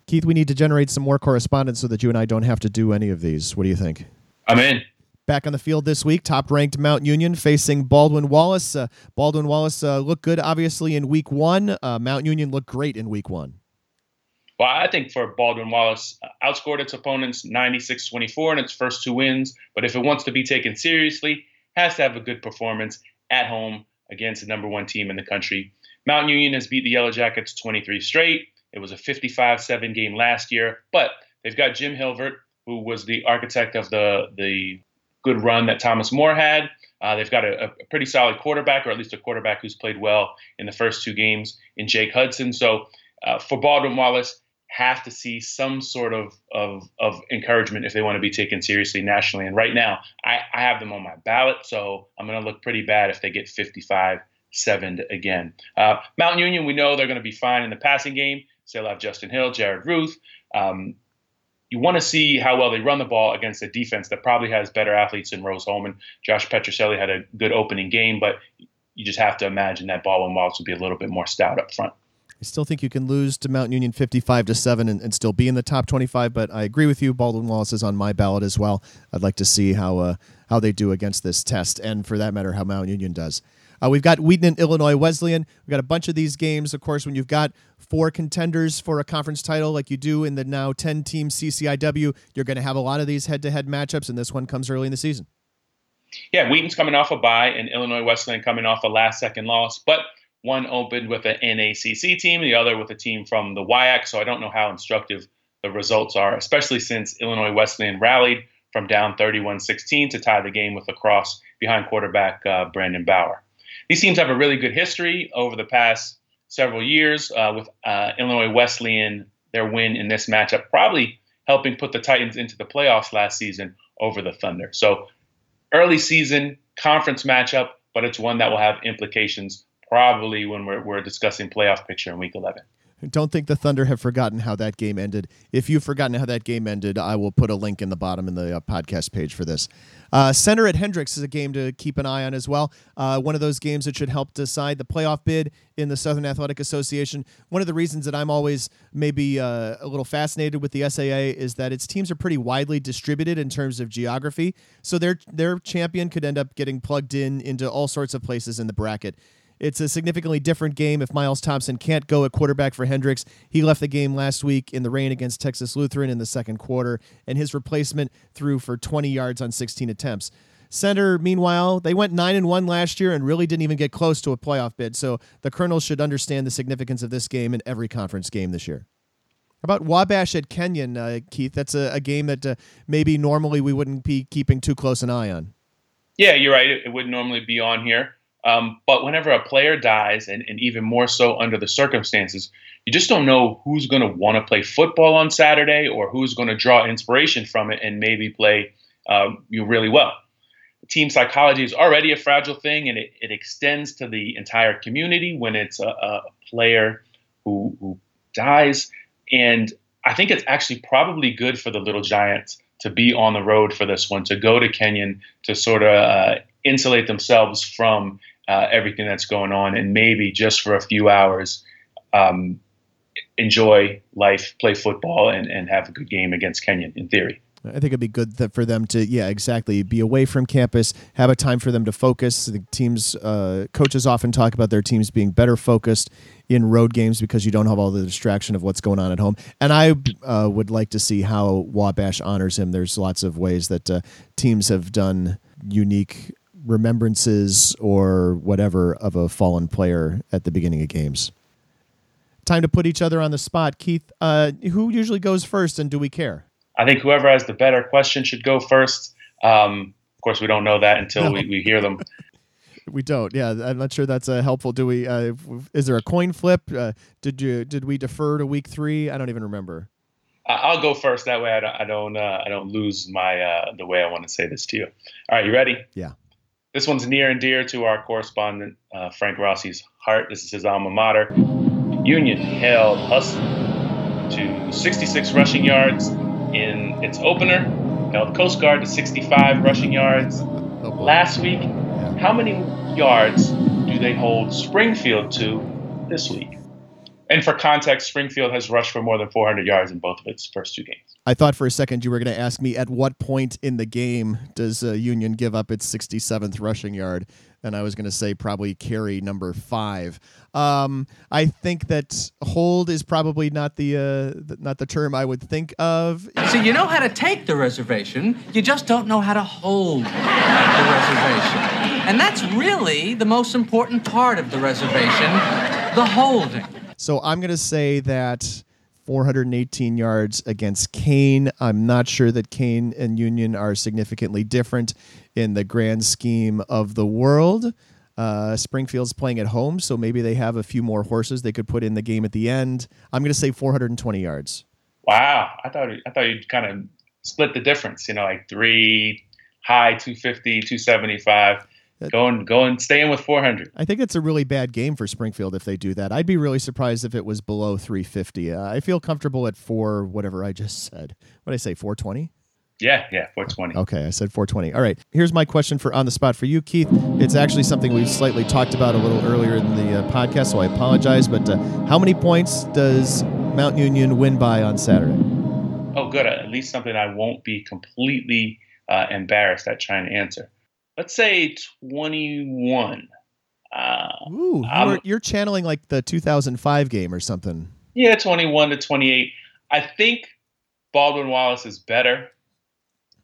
Keith, we need to generate some more correspondence so that you and I don't have to do any of these. What do you think? I'm in. Back on the field this week, top ranked Mount Union facing Baldwin Wallace. Uh, Baldwin Wallace uh, looked good, obviously, in week one. Uh, Mount Union looked great in week one. Well, I think for Baldwin Wallace, uh, outscored its opponents 96 24 in its first two wins. But if it wants to be taken seriously, has to have a good performance at home against the number one team in the country. Mount Union has beat the Yellow Jackets 23 straight. It was a 55 7 game last year, but they've got Jim Hilvert, who was the architect of the, the good run that Thomas More had. Uh, they've got a, a, pretty solid quarterback, or at least a quarterback who's played well in the first two games in Jake Hudson. So uh, for Baldwin Wallace, have to see some sort of, of, of encouragement if they want to be taken seriously nationally. And right now, I, I have them on my ballot, so I'm going to look pretty bad if they get 55 7 again. Uh, Mount Union, we know they're going to be fine in the passing game. They'll have Justin Hill, Jared Ruth. Um, you want to see how well they run the ball against a defense that probably has better athletes than Rose-Hulman. Josh Petrocelli had a good opening game, but you just have to imagine that Baldwin Wallace would be a little bit more stout up front. I still think you can lose to Mount Union 55 to 7 and, and, still be in the top 25, but I agree with you. Baldwin Wallace is on my ballot as well. I'd like to see how uh, how they do against this test, and for that matter, how Mount Union does. Uh, we've got Wheaton and Illinois Wesleyan. We've got a bunch of these games. Of course, when you've got four contenders for a conference title like you do in the now 10 team CCIW, you're going to have a lot of these head to head matchups, and this one comes early in the season. Yeah, Wheaton's coming off a bye, and Illinois Wesleyan coming off a last second loss, but one opened with an NACC team, the other with a team from the WIAC. So I don't know how instructive the results are, especially since Illinois Wesleyan rallied from down 31 16 to tie the game with La Crosse behind quarterback uh, Brandon Bauer. These teams have a really good history over the past several years, uh, with uh, Illinois Wesleyan, their win in this matchup, probably helping put the Titans into the playoffs last season over the Thunder. So, early season conference matchup, but it's one that will have implications probably when we're, we're discussing playoff picture in week 11. Don't think the Thunder have forgotten how that game ended. If you've forgotten how that game ended, I will put a link in the bottom in the uh, podcast page for this. Uh, Centre at Hendrix is a game to keep an eye on as well. Uh, one of those games that should help decide the playoff bid in the Southern Athletic Association. One of the reasons that I'm always maybe uh, a little fascinated with the SAA is that its teams are pretty widely distributed in terms of geography. So their their champion could end up getting plugged in into all sorts of places in the bracket. It's a significantly different game if Miles Thompson can't go at quarterback for Hendrix. He left the game last week in the rain against Texas Lutheran in the second quarter, and his replacement threw for 20 yards on 16 attempts. Centre, meanwhile, they went nine and one last year and really didn't even get close to a playoff bid. So the Colonels should understand the significance of this game in every conference game this year. About Wabash at Kenyon, uh, Keith? That's a, a game that uh, maybe normally we wouldn't be keeping too close an eye on. Yeah, you're right. It, it wouldn't normally be on here. Um, but whenever a player dies, and, and even more so under the circumstances, you just don't know who's going to want to play football on Saturday or who's going to draw inspiration from it and maybe play um, you really well. Team psychology is already a fragile thing, and it, it extends to the entire community when it's a, a player who, who dies. And I think it's actually probably good for the Little Giants to be on the road for this one, to go to Kenyon to sort of uh, insulate themselves from uh, everything that's going on, and maybe just for a few hours, um, enjoy life, play football, and, and have a good game against Kenyon. In theory. I think it'd be good for them to, yeah, exactly, be away from campus, have a time for them to focus. The teams, uh, coaches often talk about their teams being better focused in road games because you don't have all the distraction of what's going on at home. And I uh, would like to see how Wabash honors him. There's lots of ways that uh, teams have done unique remembrances or whatever of a fallen player at the beginning of games. Time to put each other on the spot. Keith, uh, who usually goes first, and do we care? I think whoever has the better question should go first. Um, of course, we don't know that until no. we, we hear them. we don't. Yeah, I'm not sure that's uh, helpful. Do we? Uh, is there a coin flip? Uh, did you? Did we defer to week three? I don't even remember. I'll go first. That way, I don't. I don't, uh, I don't lose my uh, the way I want to say this to you. All right, you ready? Yeah. This one's near and dear to our correspondent, uh, Frank Rossi's heart. This is his alma mater. Union held Husson to 66 rushing yards in its opener, held Coast Guard to 65 rushing yards last week. How many yards do they hold Springfield to this week? And for context, Springfield has rushed for more than 400 yards in both of its first two games. I thought for a second you were going to ask me at what point in the game does uh, Union give up its 67th rushing yard, and I was going to say probably carry number five. Um, I think that hold is probably not the uh, not the term I would think of. So you know how to take the reservation, you just don't know how to hold the reservation, and that's really the most important part of the reservation, the holding. So I'm going to say that 418 yards against Kean. I'm not sure that Kean and Union are significantly different in the grand scheme of the world. Uh, Springfield's playing at home, so maybe they have a few more horses they could put in the game at the end. I'm going to say 420 yards. Wow, I thought I thought you'd kind of split the difference. You know, like three high 250, 275. Going, going, staying with 400. I think it's a really bad game for Springfield if they do that. I'd be really surprised if it was below 350. Uh, I feel comfortable at four, whatever I just said. What did I say, 420? Yeah, yeah, 420. Okay, I said 420. All right. Here's my question for on the spot for you, Keith. It's actually something we slightly talked about a little earlier in the uh, podcast, so I apologize. But uh, how many points does Mount Union win by on Saturday? Oh, good. At least something I won't be completely uh, embarrassed at trying to answer let's say 21. Uh, Ooh, you're, you're, channeling like the 2005 game or something. Yeah, 21 to 28. I think Baldwin Wallace is better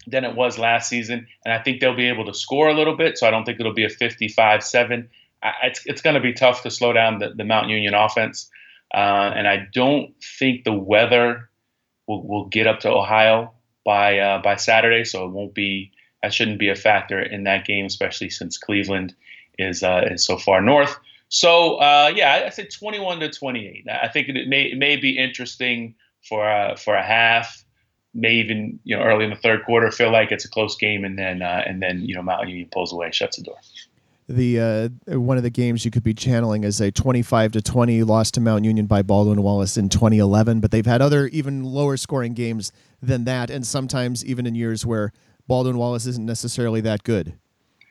than it was last season, and I think they'll be able to score a little bit. So I don't think it'll be a 55 7. It's, it's going to be tough to slow down the, the Mount Union offense. Uh, and I don't think the weather will, will get up to Ohio by uh, by Saturday, so it won't be that shouldn't be a factor in that game, especially since Cleveland is uh, is so far north. So uh, yeah, I said 21 to 28. I think it may it may be interesting for uh, for a half, may even you know early in the third quarter feel like it's a close game, and then uh, and then you know Mount Union pulls away, shuts the door. The uh, one of the games you could be channeling is a 25 to 20 loss to Mount Union by Baldwin Wallace in 2011, but they've had other even lower scoring games than that, and sometimes even in years where Baldwin Wallace isn't necessarily that good.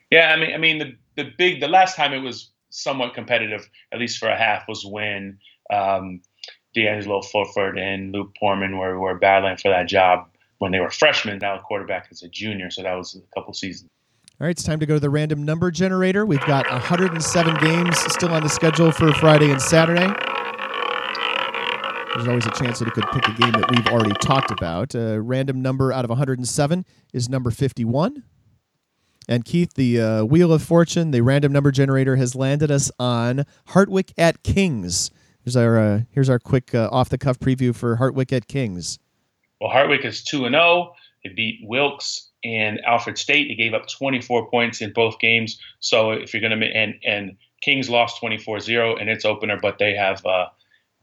Yeah, I mean, I mean the the big the last time it was somewhat competitive, at least for a half, was when um, D'Angelo Fulford and Luke Porman were were battling for that job when they were freshmen. Now the quarterback is a junior, so that was a couple seasons. All right, it's time to go to the random number generator. We've got 107 games still on the schedule for Friday and Saturday. There's always a chance that it could pick a game that we've already talked about. A random number out of 107 is number 51. And Keith, the uh, Wheel of Fortune, the random number generator, has landed us on Hartwick at Kings. Here's our uh, here's our quick uh, off the cuff preview for Hartwick at Kings. Well, Hartwick is two and zero. Oh. They beat Wilkes and Alfred State. They gave up 24 points in both games. So if you're going to and and Kings lost 24-0 in its opener, but they have uh,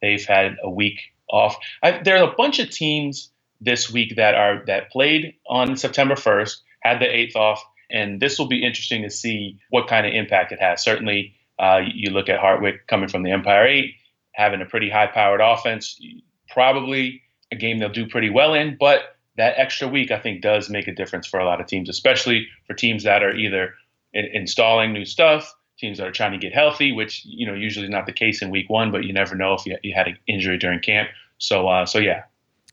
They've had a week off. I, there are a bunch of teams this week that are that played on September 1st, had the eighth off, and this will be interesting to see what kind of impact it has. Certainly, uh, you look at Hartwick coming from the Empire Eight, having a pretty high-powered offense, probably a game they'll do pretty well in, but that extra week I think does make a difference for a lot of teams, especially for teams that are either in- installing new stuff teams that are trying to get healthy, which you know usually is not the case in week one, but you never know if you, you had an injury during camp. So uh, so yeah.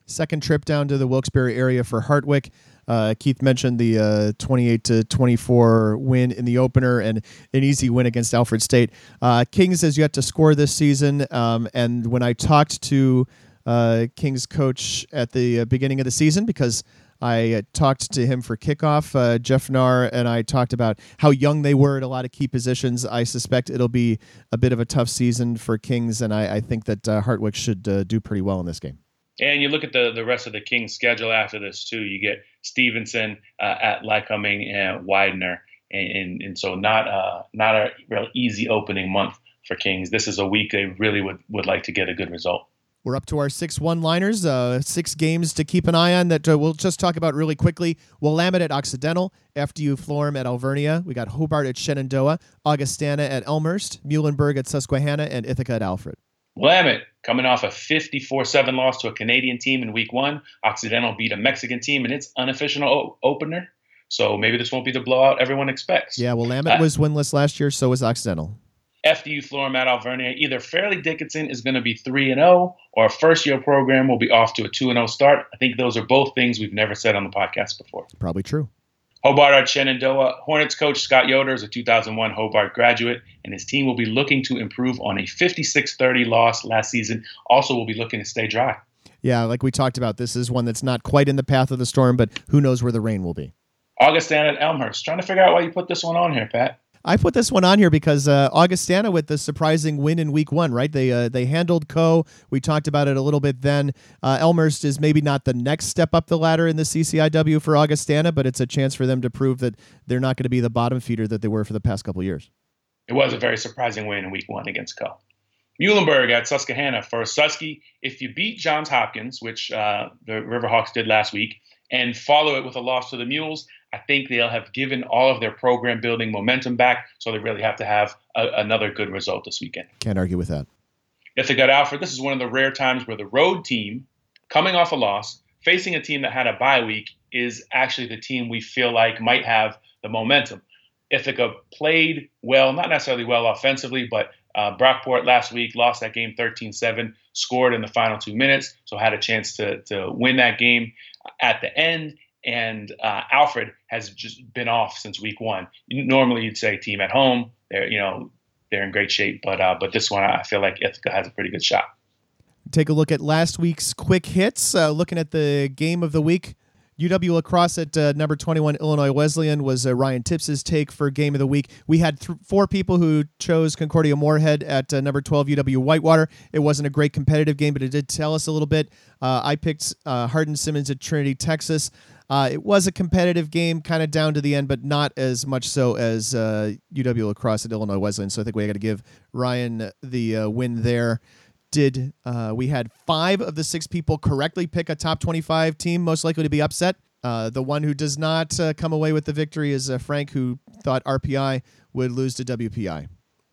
Second trip down to the Wilkes-Barre area for Hartwick. Uh, Keith mentioned the uh, 28 to 24 win in the opener and an easy win against Alfred State. Uh, Kings has yet to score this season, um, and when I talked to uh, Kings coach at the uh, beginning of the season, because I uh, talked to him for kickoff. Uh, Jeff Knarr and I talked about how young they were at a lot of key positions. I suspect it'll be a bit of a tough season for Kings, and I, I think that uh, Hartwick should uh, do pretty well in this game. And you look at the, the rest of the Kings schedule after this too. You get Stevenson uh, at Lycoming and Widener, and, and, and so not uh, not a real easy opening month for Kings. This is a week they really would, would like to get a good result. We're up to our six one liners, uh, six games to keep an eye on that uh, we'll just talk about really quickly. Willamette at Occidental, FDU Florham at Alvernia. We got Hobart at Shenandoah, Augustana at Elmhurst, Muhlenberg at Susquehanna, and Ithaca at Alfred. Willamette coming off a 54 7 loss to a Canadian team in week one. Occidental beat a Mexican team in its unofficial o- opener. So maybe this won't be the blowout everyone expects. Yeah, Willamette uh, was winless last year, so was Occidental. FDU Florham Matt Alvernia, either Fairleigh Dickinson is going to be 3 and 0 or a first year program will be off to a 2 and 0 start. I think those are both things we've never said on the podcast before. Probably true. Hobart at Shenandoah. Hornets coach Scott Yoder is a 2001 Hobart graduate, and his team will be looking to improve on a 56 30 loss last season. Also, will be looking to stay dry. Yeah, like we talked about, this is one that's not quite in the path of the storm, but who knows where the rain will be. Augustana at Elmhurst. Trying to figure out why you put this one on here, Pat. I put this one on here because uh, Augustana with the surprising win in week one, right? They uh, they handled Coe. We talked about it a little bit then. Uh, Elmhurst is maybe not the next step up the ladder in the CCIW for Augustana, but it's a chance for them to prove that they're not going to be the bottom feeder that they were for the past couple years. It was a very surprising win in week one against Coe. Muhlenberg at Susquehanna for Susky. If you beat Johns Hopkins, which uh, the Riverhawks did last week, and follow it with a loss to the Mules, I think they'll have given all of their program building momentum back. So they really have to have a, another good result this weekend. Can't argue with that. Ithaca Alfred, this is one of the rare times where the road team, coming off a loss, facing a team that had a bye week, is actually the team we feel like might have the momentum. Ithaca played well, not necessarily well offensively, but uh, Brockport last week lost that game 13 7, scored in the final two minutes, so had a chance to, to win that game at the end and uh, Alfred has just been off since week one. Normally, you'd say team at home, they're you know they're in great shape, but uh, but this one I feel like Ithaca has a pretty good shot. Take a look at last week's quick hits. Uh, looking at the game of the week, UW La Crosse at uh, number 21 Illinois Wesleyan was uh, Ryan Tipps's take for game of the week. We had th- four people who chose Concordia Moorhead at uh, number 12 UW Whitewater. It wasn't a great competitive game, but it did tell us a little bit. Uh, I picked uh, Hardin Simmons at Trinity, Texas. Uh, it was a competitive game, kind of down to the end, but not as much so as uh, UW La Crosse at Illinois Wesleyan. So I think we got to give Ryan the uh, win there. Did uh, we had five of the six people correctly pick a top twenty-five team most likely to be upset? Uh, the one who does not uh, come away with the victory is Frank, who thought RPI would lose to WPI.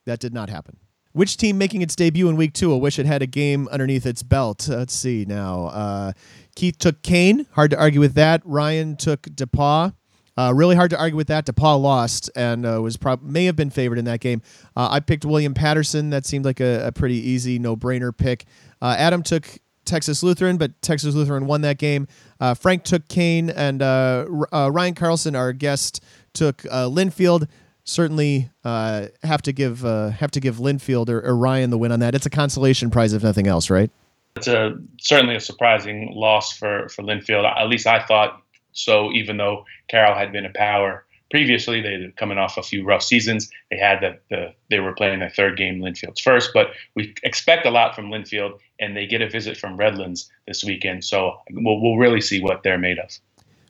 That did not happen. Which team making its debut in week two will wish it had a game underneath its belt? Let's see now. Uh, Keith took Kean. Hard to argue with that. Ryan took DePauw. Uh, really hard to argue with that. DePauw lost and uh, was prob- may have been favored in that game. Uh, I picked William Paterson. That seemed like a, a pretty easy, no-brainer pick. Uh, Adam took Texas Lutheran, but Texas Lutheran won that game. Uh, Frank took Kean, and uh, Ryan Carlson, our guest, took Linfield certainly uh, have to give uh, have to give Linfield or, or, Ryan the win on that. It's a consolation prize if nothing else, right? It's a certainly a surprising loss for for Linfield. At least I thought so. Even though Carroll had been a power previously, they were coming off a few rough seasons. They had the, the they were playing their third game Linfield's first, but we expect a lot from Linfield, and they get a visit from Redlands this weekend. So we'll we'll really see what they're made of.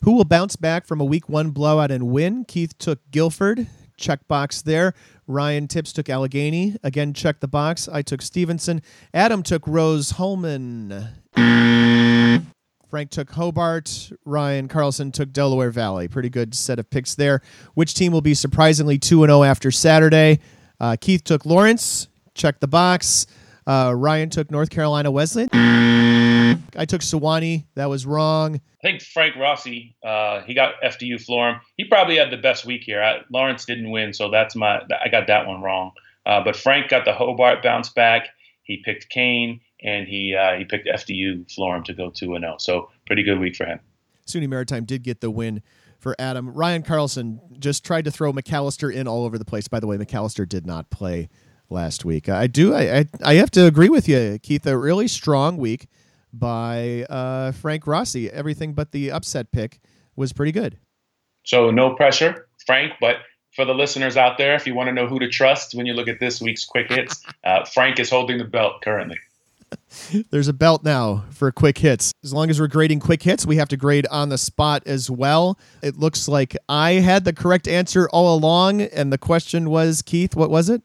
Who will bounce back from a week one blowout and win? Keith took Guilford check box there. Ryan Tipps took Allegheny. Again, check the box. I took Stevenson. Adam took Rose-Hulman. Frank took Hobart. Ryan Carlson took Delaware Valley. Pretty good set of picks there. Which team will be surprisingly 2 0 after Saturday? Uh, Keith took Lawrence. Check the box. Uh, Ryan took North Carolina Wesleyan. I took Sewanee. That was wrong. I think Frank Rossi, uh, he got FDU Florham. He probably had the best week here. I, Lawrence didn't win, so that's my I got that one wrong. Uh, but Frank got the Hobart bounce back. He picked Kean and he uh, he picked FDU Florham to go two and zero. Oh. So pretty good week for him. SUNY Maritime did get the win for Adam. Ryan Carlson just tried to throw Macalester in all over the place. By the way, Macalester did not play last week. I do. I, I, I have to agree with you, Keith. A really strong week by uh, Frank Rossi. Everything but the upset pick was pretty good. So no pressure, Frank. But for the listeners out there, if you want to know who to trust when you look at this week's quick hits, uh, Frank is holding the belt currently. There's a belt now for quick hits. As long as we're grading quick hits, we have to grade on the spot as well. It looks like I had the correct answer all along, and the question was, Keith, what was it?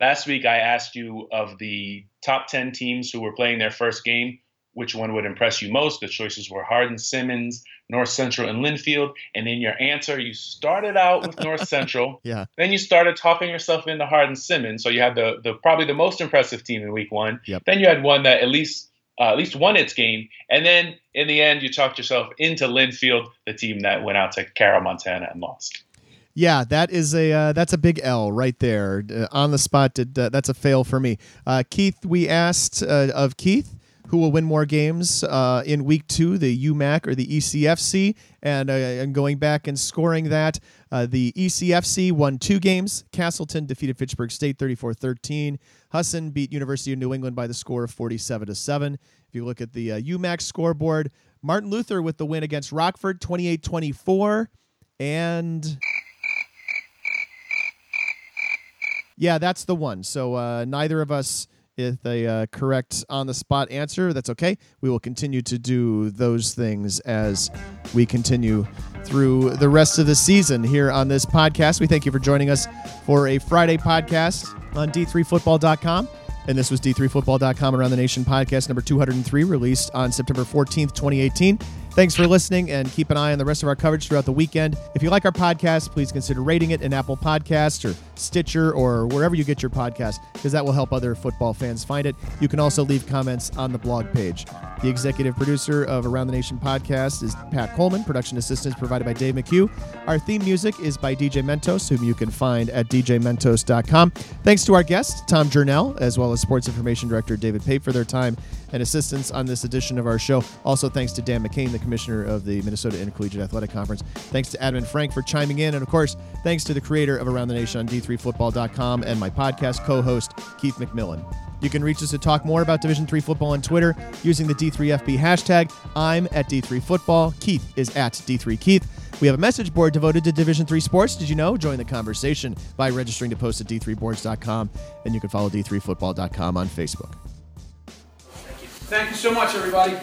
Last week, I asked you of the top 10 teams who were playing their first game, which one would impress you most? The choices were Hardin Simmons, North Central, and Linfield. And in your answer, you started out with North Central. yeah. Then you started talking yourself into Hardin Simmons. So you had the, the probably the most impressive team in week one. Yep. Then you had one that at least uh, at least won its game. And then in the end, you talked yourself into Linfield, the team that went out to Carroll, Montana, and lost. Yeah, that is a uh, that's a big L right there uh, on the spot. Did, uh, that's a fail for me. Uh, Keith, we asked uh, of Keith who will win more games uh, in week two, the UMAC or the ECFC, and and going back and scoring that, the ECFC won two games. Castleton defeated Fitchburg State 34-13. Husson beat University of New England by the score of 47 to seven. If you look at the UMAC scoreboard, Martin Luther with the win against Rockford 28-24 and Yeah, that's the one. So uh, neither of us with a uh, correct on the spot answer. That's okay. We will continue to do those things as we continue through the rest of the season here on this podcast. We thank you for joining us for a Friday podcast on d3football.com. And this was D3Football.com Around the Nation podcast number 203, released on September 14th, 2018. Thanks for listening and keep an eye on the rest of our coverage throughout the weekend. If you like our podcast, please consider rating it in Apple Podcasts or Stitcher or wherever you get your podcast because that will help other football fans find it. You can also leave comments on the blog page. The executive producer of Around the Nation podcast is Pat Coleman. Production assistance provided by Dave McHugh. Our theme music is by DJ Mentos, whom you can find at djmentos.com. Thanks to our guest, Tom Journell, as well as Sports Information Director David Pape for their time and assistance on this edition of our show. Also, thanks to Dan McKane, the commissioner of the Minnesota Intercollegiate Athletic Conference. Thanks to Adam Frank for chiming in. And of course, thanks to the creator of Around the Nation on D3Football.com and my podcast co host, Keith McMillan. You can reach us to talk more about Division 3 football on Twitter using the D3FB hashtag. I'm at D3Football. Keith is at D3Keith. We have a message board devoted to Division 3 sports. Did you know? Join the conversation by registering to post at D3boards.com, and you can follow D3Football.com on Facebook. Thank you so much, everybody.